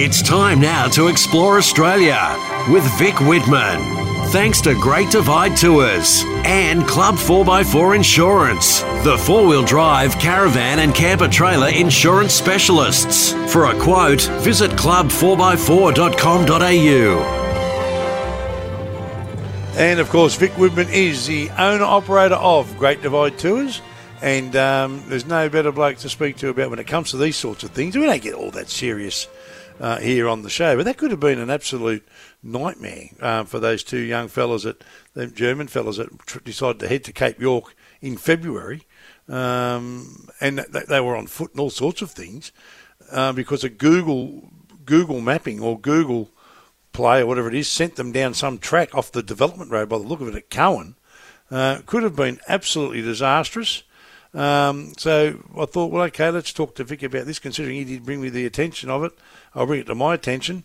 It's time now to explore Australia with Vic Widman. Thanks to Great Divide Tours and Club 4x4 Insurance, the four wheel drive, caravan, and camper trailer insurance specialists. For a quote, visit club4x4.com.au. And of course, Vic Widman is the owner operator of Great Divide Tours. And um, there's no better bloke to speak to about when it comes to these sorts of things. We don't get all that serious uh, here on the show. But that could have been an absolute nightmare uh, for those two young fellas, that the German fellas that tr- decided to head to Cape York in February, um, and th- they were on foot and all sorts of things uh, because of Google Google mapping or Google Play or whatever it is sent them down some track off the development road. By the look of it, at Coen, uh, could have been absolutely disastrous. Um, so I thought, well, okay, let's talk to Vic about this, considering he did bring me the attention of it. I'll bring it to my attention.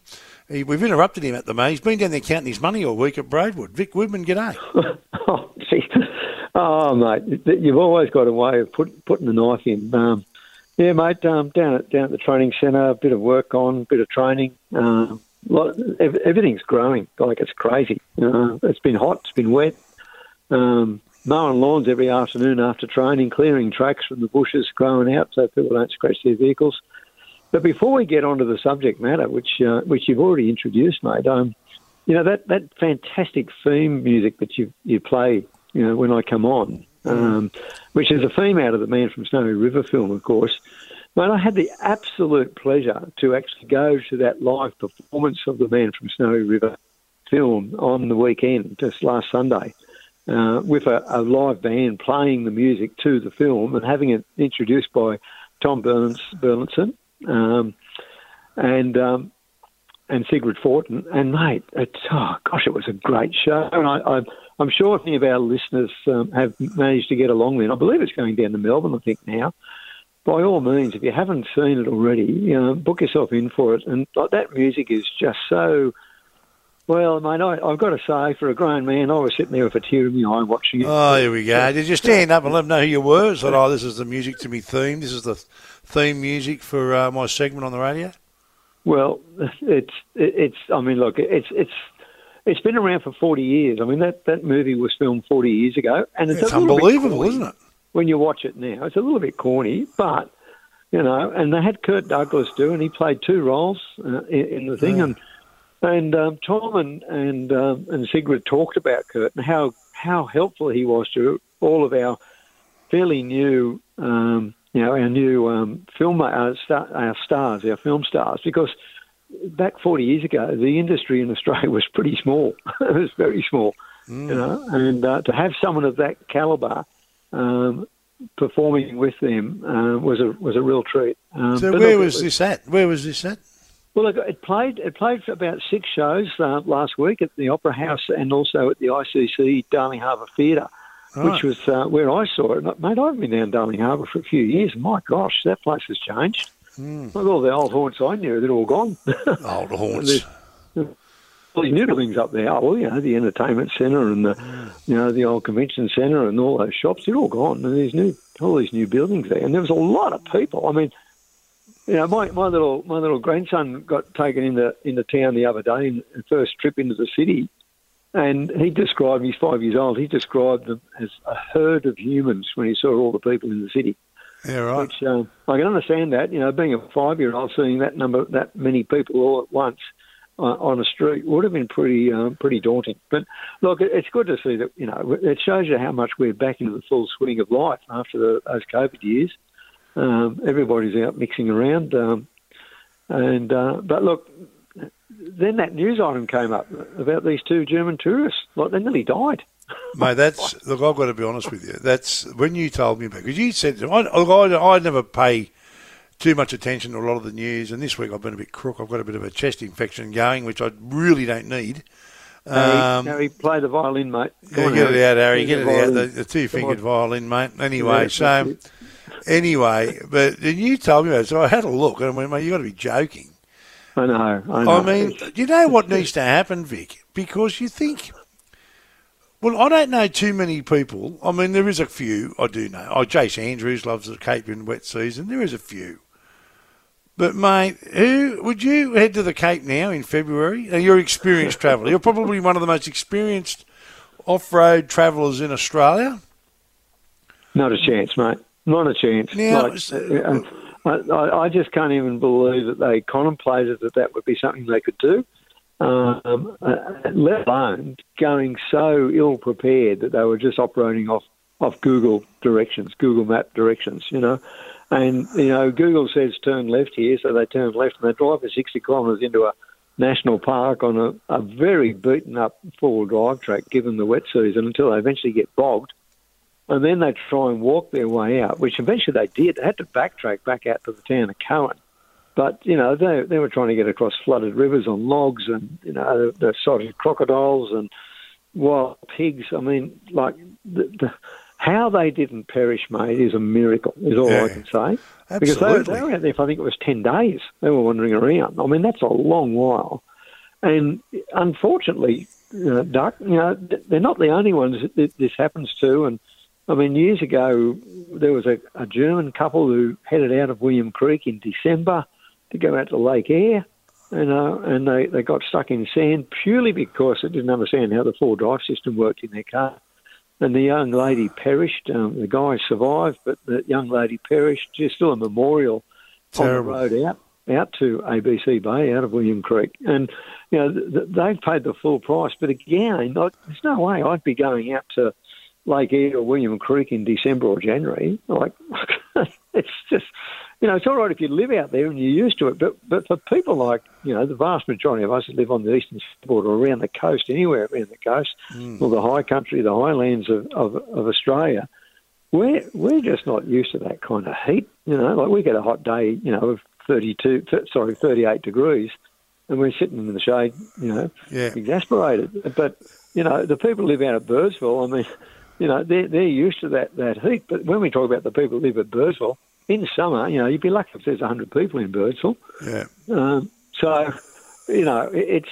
He, we've interrupted him at the moment. He's been down there counting his money all week at Braidwood. Vic Widman, g'day. oh, oh, mate, you've always got a way of put, putting the knife in. Um, yeah, mate, um, down at down at the training centre, a bit of work on, a bit of training. Um, lot, everything's growing like it's crazy. Uh, it's been hot, it's been wet. Um, mowing lawns every afternoon after training, clearing tracks from the bushes growing out so people don't scratch their vehicles. But before we get onto the subject matter, which uh, which you've already introduced, mate, um, you know that, that fantastic theme music that you you play, you know, when I come on, um, which is a theme out of the Man from Snowy River film, of course. Mate, I had the absolute pleasure to actually go to that live performance of the Man from Snowy River film on the weekend, just last Sunday, uh, with a, a, live band playing the music to the film and having it introduced by Tom Burlinson um, and um, and Sigrid Thornton. And mate, it's oh gosh, it was a great show. And I, I I'm sure if any of our listeners um, have managed to get along there, I believe it's going down to Melbourne. I think now. By all means, if you haven't seen it already, you know, book yourself in for it. And like, that music is just so well, mate, I, have got to say, for a grown man, I was sitting there with a tear in my eye watching it. Oh, here we go. Did you stand up and let them know who you were? Said, oh, this is the music to me theme. This is the theme music for uh, my segment on the radio? Well, it's it's. I mean, look, it's it's it's been around for forty years. I mean, that that movie was filmed forty years ago, and it's, it's unbelievable, isn't it? When you watch it now, it's a little bit corny, but you know, and they had Kirk Douglas do, and he played two roles uh, in, in, the thing, yeah. and and um, Tom and and um, and Sigrid talked about Kirk and how how helpful he was to all of our fairly new um, you know, our new um, film, our, uh, star, our stars, our film stars, because back 40 years ago, the industry in Australia was pretty small. it was very small, mm. you know, and uh, to have someone of that caliber um, performing with them uh, was a was a real treat. Um, so where was this at? Where was this at? Well, it played it played for about six shows uh, last week at the Opera House and also at the ICC Darling Harbour Theatre right. which was uh, where I saw it. Mate, I've been down Darling Harbour for a few years. My gosh, that place has changed. Mm. Look, all the old haunts I knew, they're all gone. Old haunts. all these new buildings up there, oh, well, you know, the entertainment centre and the, mm. you know, the old convention centre and all those shops, they're all gone. And there's new, all these new buildings there. And there was a lot of people. I mean, you know, my, my little my little grandson got taken into into town the other day, in the first trip into the city, and he described, he's five years old, he described them as a herd of humans when he saw all the people in the city. Yeah, right. Which uh, I can understand that, you know, being a five year old, seeing that number, that many people all at once uh, on a street would have been pretty, um, pretty daunting. But look, it's good to see that, you know, it shows you how much we're back into the full swing of life after the, those COVID years. Um, everybody's out mixing around. Um, and, uh, but look, then that news item came up about these two German tourists. Like they nearly died. Mate, that's look. I've got to be honest with you. That's when you told me about because you said I, look, I, I never pay too much attention to a lot of the news, and this week I've been a bit crook. I've got a bit of a chest infection going, which I really don't need. Um, Harry, play the violin, mate. yeah, on, get Harry. it out, Harry. Get, it out. The, the two-fingered violin, mate. Anyway, yeah, so anyway, but then you told me about it, so I had a look, and I went, mate, you got to be joking. I know. I, know. I mean, do you know what needs to happen, Vic? Because you think. Well, I don't know too many people. I mean, there is a few I do know. Oh, Jace Andrews loves the Cape in wet season. There is a few. But mate, who would you head to the Cape now in February? Now, you're an experienced traveller. You're probably one of the most experienced off-road travellers in Australia. Not a chance, mate. Not a chance. Now, Like, uh, I, I just can't even believe that they contemplated that that would be something they could do. Um, uh, let alone going so ill prepared that they were just operating off off Google directions, Google Map directions. You know, and you know Google says turn left here, so they turn left and they drive for sixty kilometres into a national park on a, a very beaten up four wheel drive track, given the wet season, until they eventually get bogged and then they'd try and walk their way out, which eventually they did. They had to backtrack back out to the town of Coen. But, you know, they, they were trying to get across flooded rivers on logs and, you know, they sighted crocodiles and wild pigs. I mean, like, the, the, how they didn't perish, mate, is a miracle, is all Yeah. I can say. Absolutely. Because they, they were out there for, I think it was 10 days. They were wandering around. I mean, that's a long while. And unfortunately, uh, Duck, you know, they're not the only ones that this happens to. And I mean, years ago, there was a, a German couple who headed out of William Creek in December to go out to Lake Eyre. And, uh, and they, they got stuck in sand purely because they didn't understand how the four drive system worked in their car. And the young lady perished. Um, the guy survived, but the young lady perished. There's still a memorial Terrible. on the road out out to ABC Bay, out of William Creek, and you know th- th- they've paid the full price. But again, there's no way I'd be going out to Lake Eyre or William Creek in December or January. Like it's just. You know, it's all right if you live out there and you're used to it, but but for people like you know the vast majority of us that live on the eastern seaboard or around the coast, anywhere around the coast, hmm. or the high country, the highlands of, of, of Australia, we're we're just not used to that kind of heat. You know, like we get a hot day, you know, of 32, th- sorry, 38 degrees, and we're sitting in the shade, you know, Yeah. exasperated. But you know, the people who live out at Birdsville, I mean, you know, they're they're used to that that heat. But when we talk about the people who live at Birdsville in summer, you know, you'd be lucky if there's 100 people in Birdsville. Yeah. Um, so, you know, it's.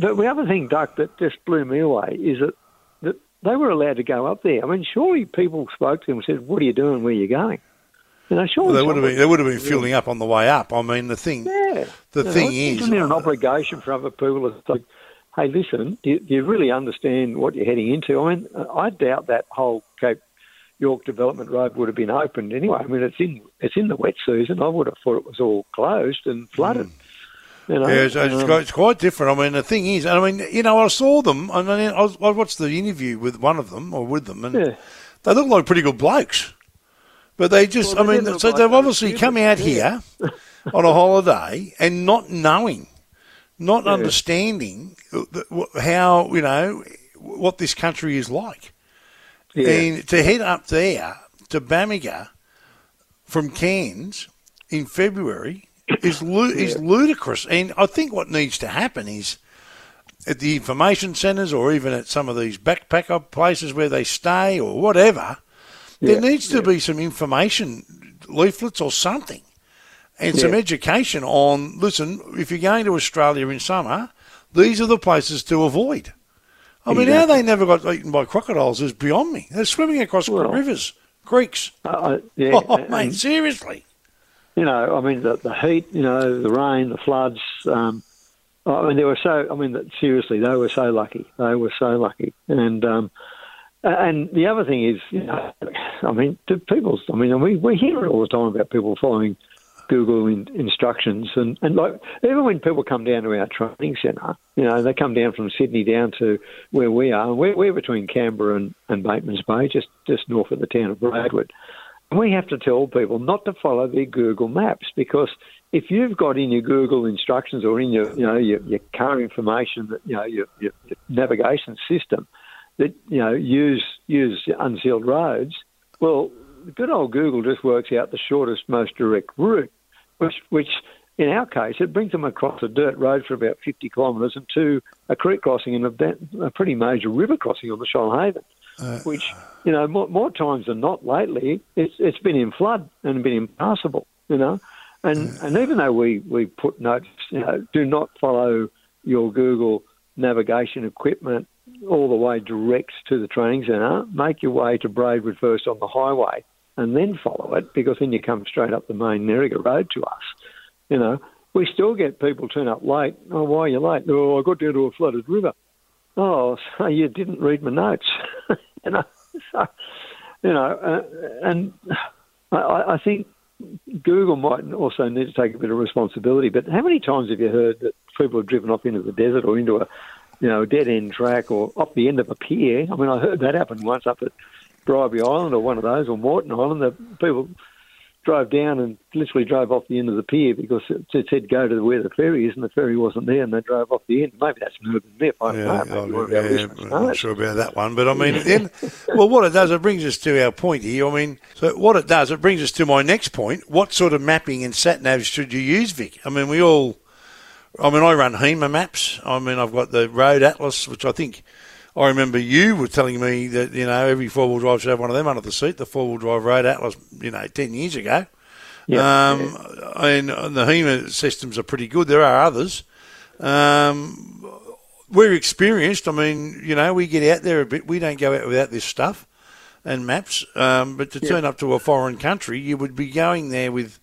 But the other thing, Duck, that just blew me away is that that they were allowed to go up there. I mean, surely people spoke to them and said, "What are you doing? Where are you going?" You know, surely Well, they would have been. They would have been fueling up on the way up. I mean, the thing. Yeah. The You know, thing is- isn't there an obligation for other people to "Hey, listen, do you, do you really understand what you're heading into?" I mean, I doubt that whole Cape York Development Road would have been opened anyway. I mean, it's in it's in the wet season. I would have thought it was all closed and flooded. You know, Yeah, it's, it's, Um, quite, it's quite different. I mean, the thing is, I mean, you know, I saw them. I mean, I, was, I watched the interview with one of them or with them, and Yeah. they look like pretty good blokes. But they just, Well, they I mean, so like they've obviously come out yeah. here on a holiday and not knowing, not Yeah. understanding how you know what this country is like. yeah. And to head up there to Bamaga from Cairns in February is lu- is ludicrous. And I think what needs to happen is at the information centres or even at some of these backpacker places where they stay or whatever, there needs to yeah. be some information leaflets or something and some education on listen, if you're going to Australia in summer, these are the places to avoid. I mean, how they never got eaten by crocodiles is beyond me. They're swimming across Well- rivers, creeks. Uh, yeah, Oh, and- mate, seriously. you know, I mean, the, the heat, you know, the rain, the floods. Um, I mean, they were so. I mean, seriously, they were so lucky. They were so lucky. And um, and the other thing is, you know, I mean, to people's. I mean, we we hear it all the time about people following Google in, instructions, and and like even when people come down to our training centre, you know, they come down from Sydney down to where we are. We're, we're between Canberra and, and Bateman's Bay, just just north of the town of Braidwood. And we have to tell people not to follow their Google Maps because if you've got in your Google instructions or in your you know your, your car information that you know your, your, your navigation system that you know use use unsealed roads, well, good old Google just works out the shortest, most direct route, which which in our case it brings them across a dirt road for about 50 kilometres and to a creek crossing and a, a pretty major river crossing on the Shoalhaven uh, which you know more, more times than not lately it's it's been in flood and been impassable. You know, and and even though we we put notes, you know, do not follow your Google navigation equipment all the way direct to the training centre. Make your way to Braidwood first on the highway, and then follow it because then you come straight up the main Nerriga Road to us. you know, we still get people turn up late. Oh, why are you late? Oh, I got down to a flooded river. Oh, so you didn't read my notes. you know, so, you know, uh, and I, I think Google might also need to take a bit of responsibility. But how many times have you heard that people have driven off into the desert or into a, you know, a dead end track or off the end of a pier? I mean, I heard that happen once up at Bribie Island or one of those or Moreton Island. the people drove down and literally drove off the end of the pier because it said go to where the ferry is, and the ferry wasn't there, and they drove off the end. Maybe that's an urban myth. I don't yeah, know. yeah, I'm not sure about that one, but I mean, then, well, what it does, it brings us to our point here. I mean, so what it does, it brings us to my next point. What sort of mapping and sat navs should you use, Vic? I mean, we all. I mean, I run HEMA maps. I mean, I've got the Road Atlas, which I think I remember you were telling me that you know every four wheel drive should have one of them under the seat, the four wheel drive Road Atlas, you know, ten years ago. Yeah. Um, and the HEMA systems are pretty good. There are others. Um, we're experienced. I mean, you know, we get out there a bit. We don't go out without this stuff and maps. Um, but to yeah. turn up to a foreign country, you would be going there with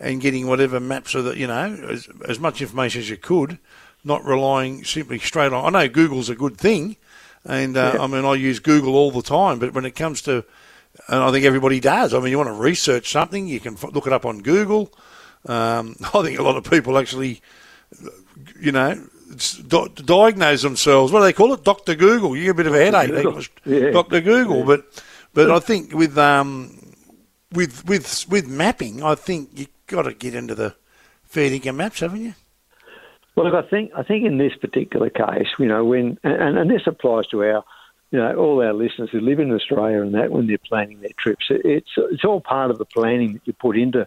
and getting whatever maps so that you know as, as much information as you could, not relying simply straight on. I know Google's a good thing, and uh, yeah. I mean I use Google all the time. But when it comes to and I think everybody does. I mean, you want to research something, you can look it up on Google. Um, I think a lot of people actually, you know, do- diagnose themselves. What do they call it? Doctor Google. You get a bit of a headache. Yeah. Doctor Google, yeah. but but I think with um with with with mapping, I think you have got to get into the fair dinkum maps, haven't you? Well, look, I think I think in this particular case, you know, when and, and this applies to our you know, all our listeners who live in Australia and that when they're planning their trips, it's it's all part of the planning that you put into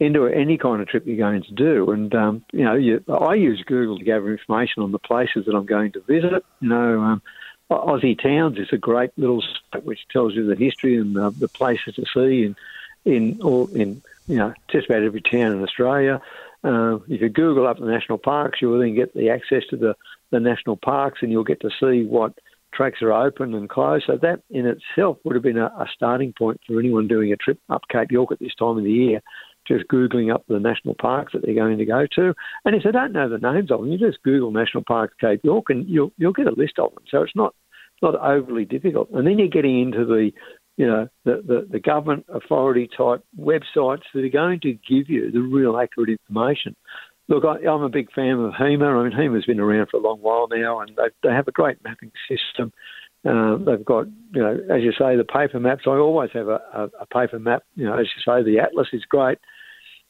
into any kind of trip you're going to do. And um, you know, you, I use Google to gather information on the places that I'm going to visit. You know, um, Aussie Towns is a great little site which tells you the history and uh, the places to see in in all in you know just about every town in Australia. Uh, if you Google up the national parks, you will then get the access to the, the national parks, and you'll get to see what tracks are open and closed. So that in itself would have been a, a, starting point for anyone doing a trip up Cape York at this time of the year, just Googling up the national parks that they're going to go to. And if they don't know the names of them, you just Google National Parks Cape York and you'll, you'll get a list of them. So it's not, not overly difficult. And then you're getting into the, you know, the, the, the government authority type websites that are going to give you the real accurate information. Look, I, am a big fan of HEMA. I mean, HEMA's been around for a long while now, and they, they have a great mapping system. Uh, they've got, you know, as you say, the paper maps. I always have a, a, a paper map. You know, as you say, the Atlas is great,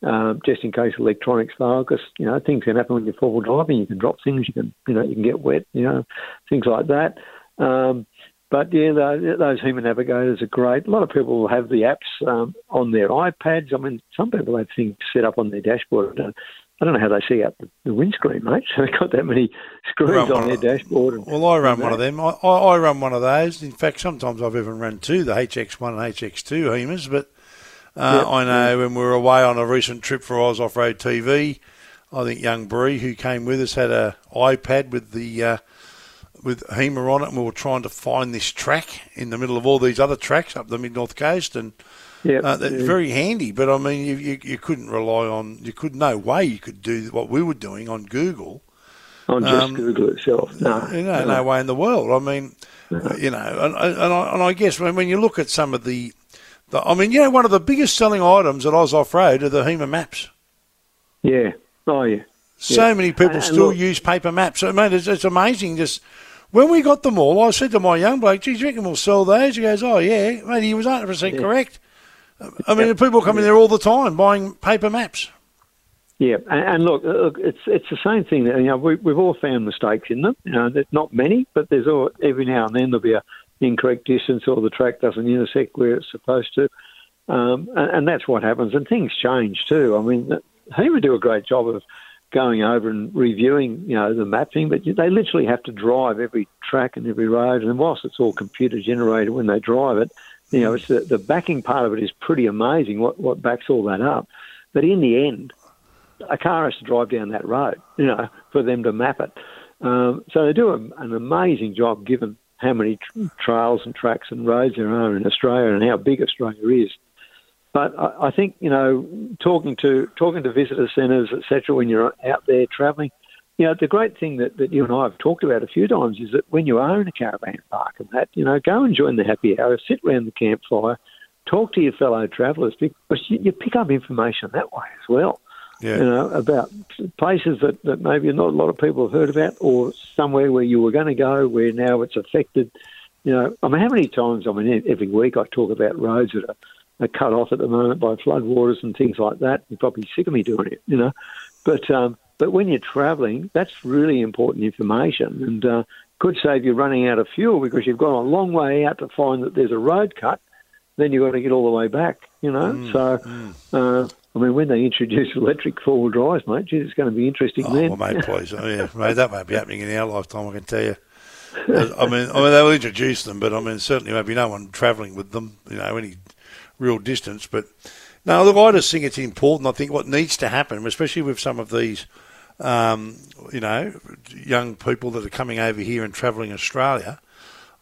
um, just in case electronics fail, because you know things can happen when you're four-wheel driving. You can drop things. You can, you know, you can get wet. You know, things like that. Um, but yeah, those HEMA navigators are great. A lot of people have the apps um, on their iPads. I mean, some people have things set up on their dashboard. I don't know how they see out the, the windscreen, mate. So they've got that many screens on their dashboard. And, well, I run one of them. I, I, run one of those. In fact, sometimes I've even run two, the HX1 and HX2 HEMAs. But uh, yep. I know when we were away on a recent trip for Oz Off Road TV, I think young Bree, who came with us, had a iPad with the uh, with HEMA on it, and we were trying to find this track in the middle of all these other tracks up the mid north coast, and yeah, uh, that's yeah. very handy. But I mean, you, you, you couldn't rely on you could no way you could do what we were doing on Google. On just um, Google itself, no, you know, no, no way in the world. I mean, no. you know, and, and, I, and I guess when, when you look at some of the, the, I mean, you know, one of the biggest selling items at Oz Off Road are the HEMA maps. Yeah. Oh yeah. So yeah. many people and still look, use paper maps. I mean, it's, it's amazing just when we got them all, I said to my young bloke, geez, you reckon we'll sell those? He goes, oh, yeah. Mate, he was 100% yeah. correct. I mean, people come in there all the time buying paper maps. Yeah, and, look, look, it's it's the same thing. You know, we, we've all found mistakes in them. You know, there's not many, but there's all, every now and then there'll be a incorrect distance or the track doesn't intersect where it's supposed to, um, and, and, that's what happens. And things change too. I mean, HEMA do a great job of going over and reviewing, you know, the mapping, but they literally have to drive every track and every road. And whilst it's all computer generated when they drive it, you know, it's the, the backing part of it is pretty amazing. What what backs all that up? But in the end, a car has to drive down that road, you know, for them to map it. Um, so they do a, an amazing job, given how many trails and tracks and roads there are in Australia and how big Australia is. But I, I think you know, talking to talking to visitor centres, etc. When you're out there travelling, you know, the great thing that, that you and I have talked about a few times is that when you are in a caravan park and that, you know, go and join the happy hour, sit around the campfire, talk to your fellow travellers because you, you pick up information that way as well. Yeah. You know, about places that, that maybe not a lot of people have heard about or somewhere where you were going to go where now it's affected. You know, I mean, how many times, I mean, every week I talk about roads that are, are cut off at the moment by floodwaters and things like that. You're probably sick of me doing it, you know. But um, but when you're travelling, that's really important information and uh, could save you running out of fuel because you've gone a long way out to find that there's a road cut. Then you've got to get all the way back, you know. Mm, so, Uh, I mean, when they introduce electric four wheel drives, mate, geez, it's going to be interesting Oh, then. well, mate, please. Oh, yeah, mate, that won't be happening in our lifetime, I can tell you. I mean, I mean, they will introduce them, but I mean, certainly won't be no one travelling with them, you know, any real distance. But no, look, I just think it's important. I think what needs to happen, especially with some of these, um, you know, young people that are coming over here and travelling Australia,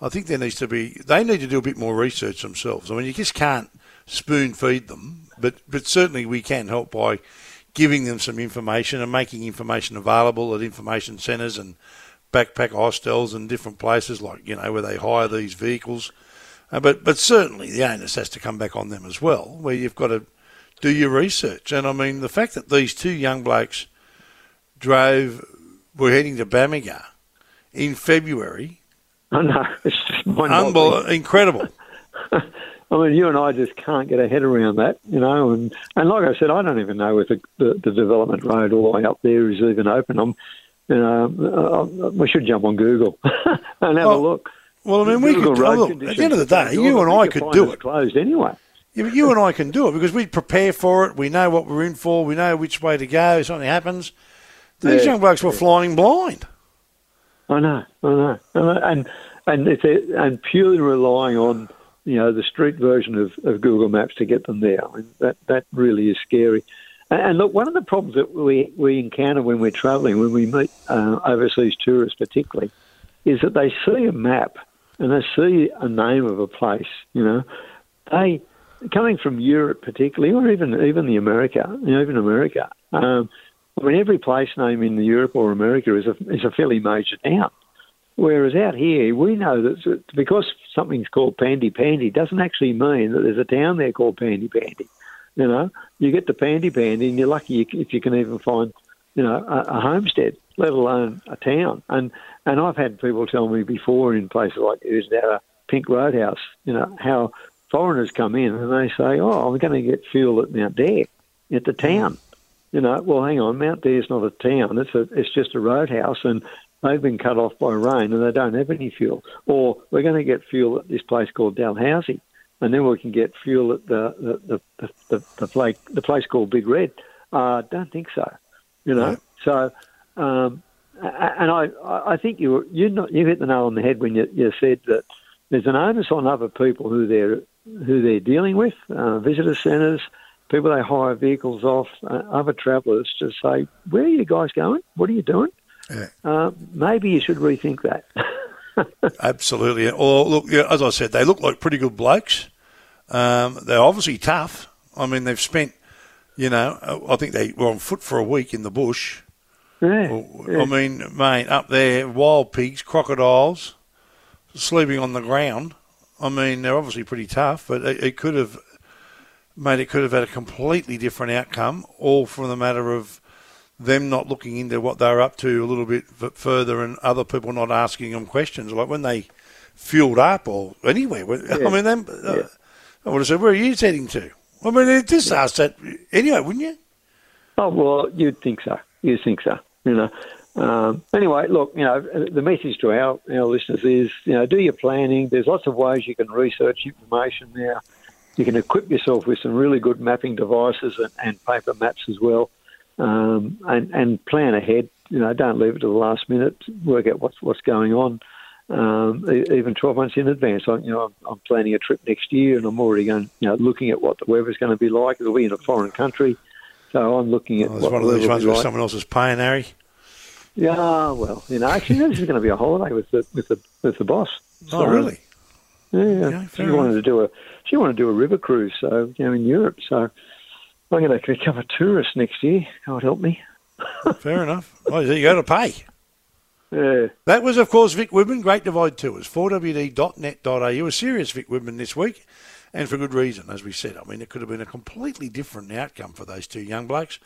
I think there needs to be, they need to do a bit more research themselves. I mean, you just can't spoon feed them, but, but certainly we can help by giving them some information and making information available at information centres and backpack hostels and different places like, you know, where they hire these vehicles. Uh, but, but certainly the onus has to come back on them as well, where you've got to do your research. And I mean, the fact that these two young blokes drove, were heading to Bamaga in February, I know, it's just mind unbel- incredible. I mean, you and I just can't get our head around that, you know. And, and like I said, I don't even know if the, the, the development road all the way up there is even open. I'm, you know, uh, we should jump on Google and have Well, a look. Well, I mean, we could, road look, at the end of the day, you and I could do it. Closed anyway. Yeah, but you and I can do it because we prepare for it. We know what we're in for. We know which way to go if something happens. These Yeah. young blokes were flying blind. I know, I know, and and it's a, and purely relying on you know the street version of, of Google Maps to get them there. I mean, that that really is scary. And, and look, one of the problems that we we encounter when we're travelling, when we meet uh, overseas tourists, particularly, is that they see a map and they see a name of a place. You know, they coming from Europe, particularly, or even even the America, you know, even America. Um, I mean, every place name in Europe or America is a is a fairly major town. Whereas out here, we know that because something's called Pandy Pandy doesn't actually mean that there's a town there called Pandy Pandy. You know, you get to Pandy Pandy, and you're lucky if you can even find, you know, a, a homestead, let alone a town. And and I've had people tell me before in places like there's now a Pink Roadhouse, you know, how foreigners come in and they say, "Oh, I'm going to get fuel at Mount Dare, at the town." You know, well, hang on, Mount Dare's not a town; it's a, it's just a roadhouse, and they've been cut off by rain and they don't have any fuel. Or we're going to get fuel at this place called Dalhousie, and then we can get fuel at the the the the, the, place, the place called Big Red. Uh, don't think so. You know, so. Um, and I, I think you you not, you hit the nail on the head when you, you said that there's an onus on other people who they're who they're dealing with, uh, visitor centres, people they hire vehicles off, uh, other travellers, to say, where are you guys going? What are you doing? Yeah. Uh, maybe you should rethink that. Absolutely. Or look, yeah, as I said, they look like pretty good blokes. Um, they're obviously tough. I mean, they've spent, you know, uh, I think they were on foot for a week in the bush. Yeah, yeah. I mean, mate, up there, wild pigs, crocodiles, sleeping on the ground. I mean, they're obviously pretty tough, but it, it could have, mate, it could have had a completely different outcome, all from the matter of them not looking into what they're up to a little bit further and other people not asking them questions. Like when they fueled up or anywhere. when- I mean, them, uh, Yeah. I would have said, where are you heading to? I mean, it just asked that anyway, wouldn't you? Oh well, you'd think so. You'd think so. You know. Um, anyway, look. You know, the message to our our listeners is, you know, do your planning. There's lots of ways you can research information now. You can equip yourself with some really good mapping devices and, and paper maps as well, um, and and plan ahead. You know, don't leave it to the last minute. Work out what's what's going on. Um, even 12 months in advance. I, you know, I'm, I'm planning a trip next year, and I'm already going, you know, looking at what the weather's going to be like. It'll be in a foreign country, so I'm looking at Oh, it's one of those ones where like. someone else is paying, Harry. Yeah, well, you know, actually, this is going to be a holiday with the with the with the boss. Oh, really? Yeah, Okay, she wanted to do a she wanted to do a river cruise, so you know in Europe. So I'm going to become a tourist next year. God help me. Fair enough. Oh, you got to pay. Yeah, That was, of course, Vic Widman, Great Divide Tours, 4wd.net.au. A serious Vic Widman this week, and for good reason, as we said. I mean, it could have been a completely different outcome for those two young blokes.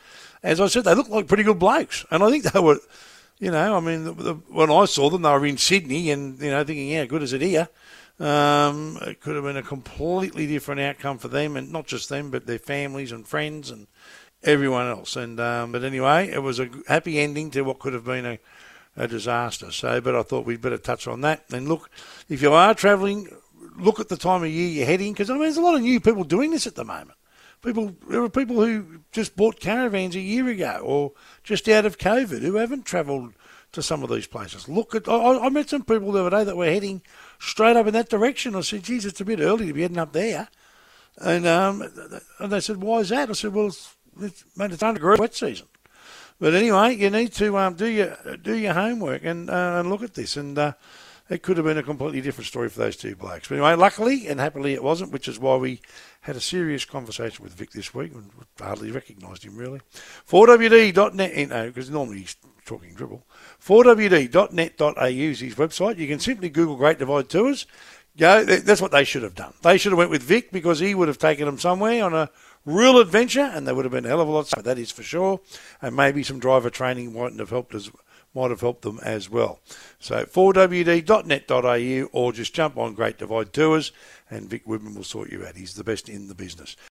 As I said, they looked like pretty good blokes, and I think they were, you know, I mean, the, the, when I saw them, they were in Sydney, and, you know, thinking, yeah, good as it here? Um, it could have been a completely different outcome for them, and not just them, but their families and friends and everyone else. And um, but anyway, it was a happy ending to what could have been a, a disaster. So, but I thought we'd better touch on that. And look, if you are travelling, look at the time of year you're heading, because I mean, there's a lot of new people doing this at the moment. People, there are people who just bought caravans a year ago, or just out of COVID, who haven't travelled to some of these places. Look at, I, I met some people the other day that were heading straight up in that direction. I said, geez, it's a bit early to be heading up there. And um, and they said, why is that? I said, well, it's, it's, mate, it's under wet season. But anyway, you need to um, do your do your homework and uh, and look at this. And uh, it could have been a completely different story for those two blokes. But anyway, luckily and happily it wasn't, which is why we had a serious conversation with Vic this week and hardly recognised him really. 4wd.net, you know, because normally he's talking dribble. 4wd.net.au is his website. You can simply Google Great Divide Tours. Go. That's what they should have done. They should have went with Vic because he would have taken them somewhere on a real adventure, and they would have been a hell of a lot. That is for sure. And maybe some driver training mightn't have helped as might have helped them as well. So 4wd.net.au or just jump on Great Divide Tours and Vic Widman will sort you out. He's the best in the business.